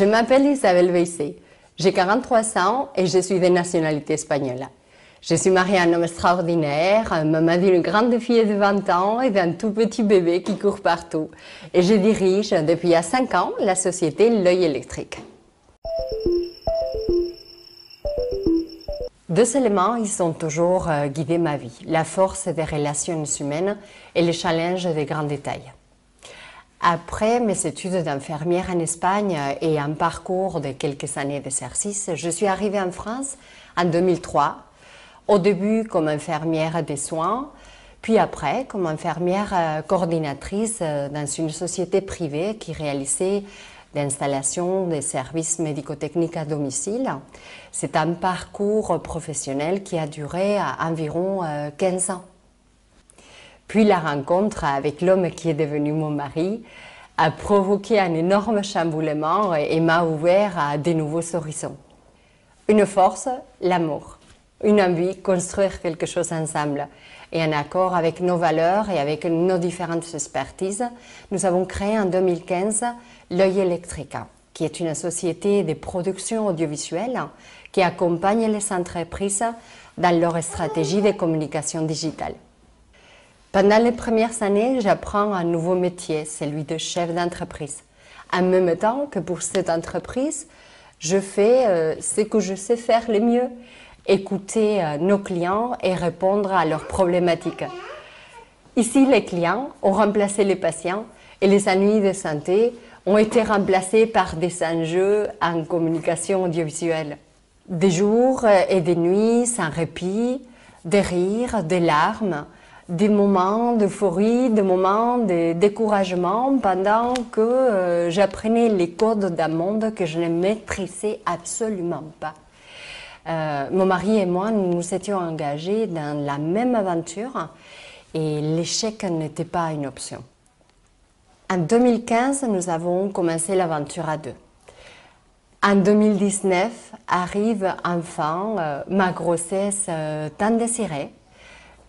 Je m'appelle Isabelle Veissé. J'ai 43 ans et je suis de nationalité espagnole. Je suis mariée à un homme extraordinaire, maman d'une grande fille de 20 ans et d'un tout petit bébé qui court partout. Et je dirige depuis il y a 5 ans la société L'œil électrique. Deux éléments, ils ont toujours euh, guidé ma vie. La force des relations humaines et les challenges des grands détails. Après mes études d'infirmière en Espagne et un parcours de quelques années d'exercice, je suis arrivée en France en 2003, au début comme infirmière des soins, puis après comme infirmière euh, coordinatrice euh, dans une société privée qui réalisait l'installation des services médico-techniques à domicile. C'est un parcours professionnel qui a duré environ 15 euh, ans. Puis la rencontre avec l'homme qui est devenu mon mari a provoqué un énorme chamboulement et m'a ouvert à de nouveaux horizons. Une force, l'amour. Une envie, construire quelque chose ensemble. Et en accord avec nos valeurs et avec nos différentes expertises, nous avons créé en 2015 l'œil électrique, qui est une société de production audiovisuelle qui accompagne les entreprises dans leur stratégie de communication digitale. Pendant les premières années, j'apprends un nouveau métier, celui de chef d'entreprise. En même temps que pour cette entreprise, je fais euh, ce que je sais faire le mieux, écouter euh, nos clients et répondre à leurs problématiques. Ici, les clients ont remplacé les patients et les ennuis de santé ont été remplacés par des enjeux en communication audiovisuelle. Des jours et des nuits sans répit, des rires, des larmes, des moments d'euphorie, des moments de découragement pendant que euh, j'apprenais les codes d'un monde que je ne maîtrisais absolument pas. Euh, mon mari et moi, nous nous étions engagés dans la même aventure et l'échec n'était pas une option. En 2015, nous avons commencé l'aventure à deux. En 2019 arrive enfin euh, ma grossesse tant désirée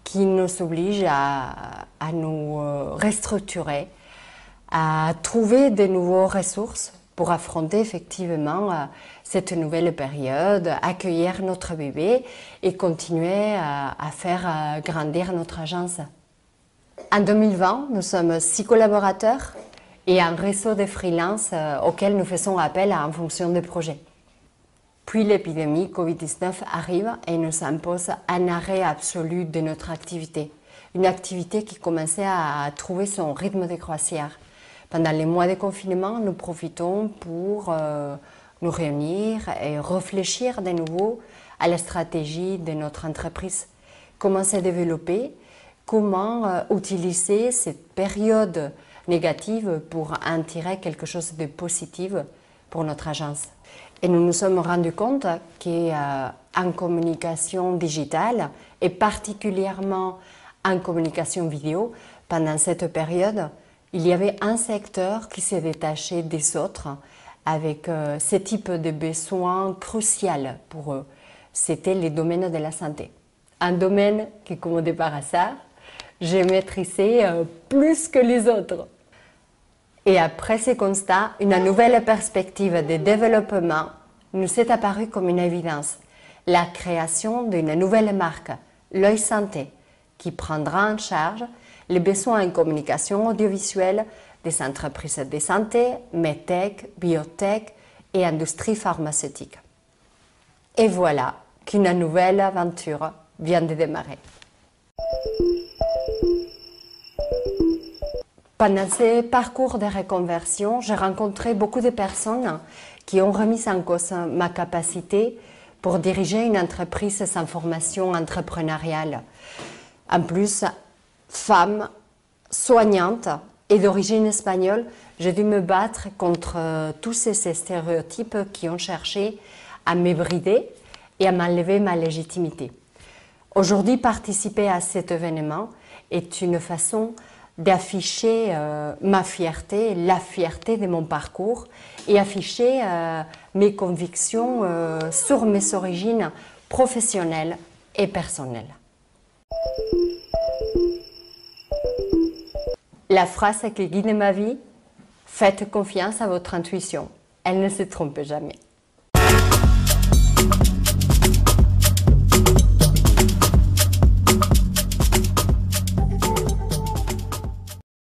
qui nous oblige à, nous euh, restructurer, à trouver de nouvelles ressources pour affronter effectivement euh, cette nouvelle période, accueillir notre bébé et continuer à, faire euh, grandir notre agence. En 2020, nous sommes six collaborateurs et un réseau de freelance auquel nous faisons appel en fonction des projets. Puis l'épidémie Covid-19 arrive et nous impose un arrêt absolu de notre activité. Une activité qui commençait à trouver son rythme de croisière. Pendant les mois de confinement, nous profitons pour euh, nous réunir et réfléchir de nouveau à la stratégie de notre entreprise. Comment se développer, comment euh, utiliser cette période négative pour en tirer quelque chose de positif pour notre agence? Et nous nous sommes rendus compte qu'en euh, communication digitale et particulièrement en communication vidéo, pendant cette période, il y avait un secteur qui s'est détaché des autres avec euh, ce type de besoins crucial pour eux. C'était les domaines de la santé. Un domaine qui, comme par hasard, j'ai maîtrisé euh, plus que les autres. Et après ces constats, une nouvelle perspective de développement nous est apparue comme une évidence. La création d'une nouvelle marque, l'œil santé, qui prendra en charge les besoins en communication audiovisuelle des entreprises de santé, medtech, biotech et industrie pharmaceutique. Et voilà qu'une nouvelle aventure vient de démarrer. Pendant ces parcours de reconversion, j'ai rencontré beaucoup de personnes qui ont remis en cause ma capacité pour diriger une entreprise sans formation entrepreneuriale. En plus, femme, soignante et d'origine espagnole, j'ai dû me battre contre tous ces stéréotypes qui ont cherché à m'ébrider et à m'enlever ma légitimité. Aujourd'hui, participer à cet événement est une façon d'afficher euh, ma fierté, la fierté de mon parcours et afficher euh, mes convictions euh, sur mes origines professionnelles et personnelles. La phrase qui guide ma vie, faites confiance à votre intuition. Elle ne se trompe jamais.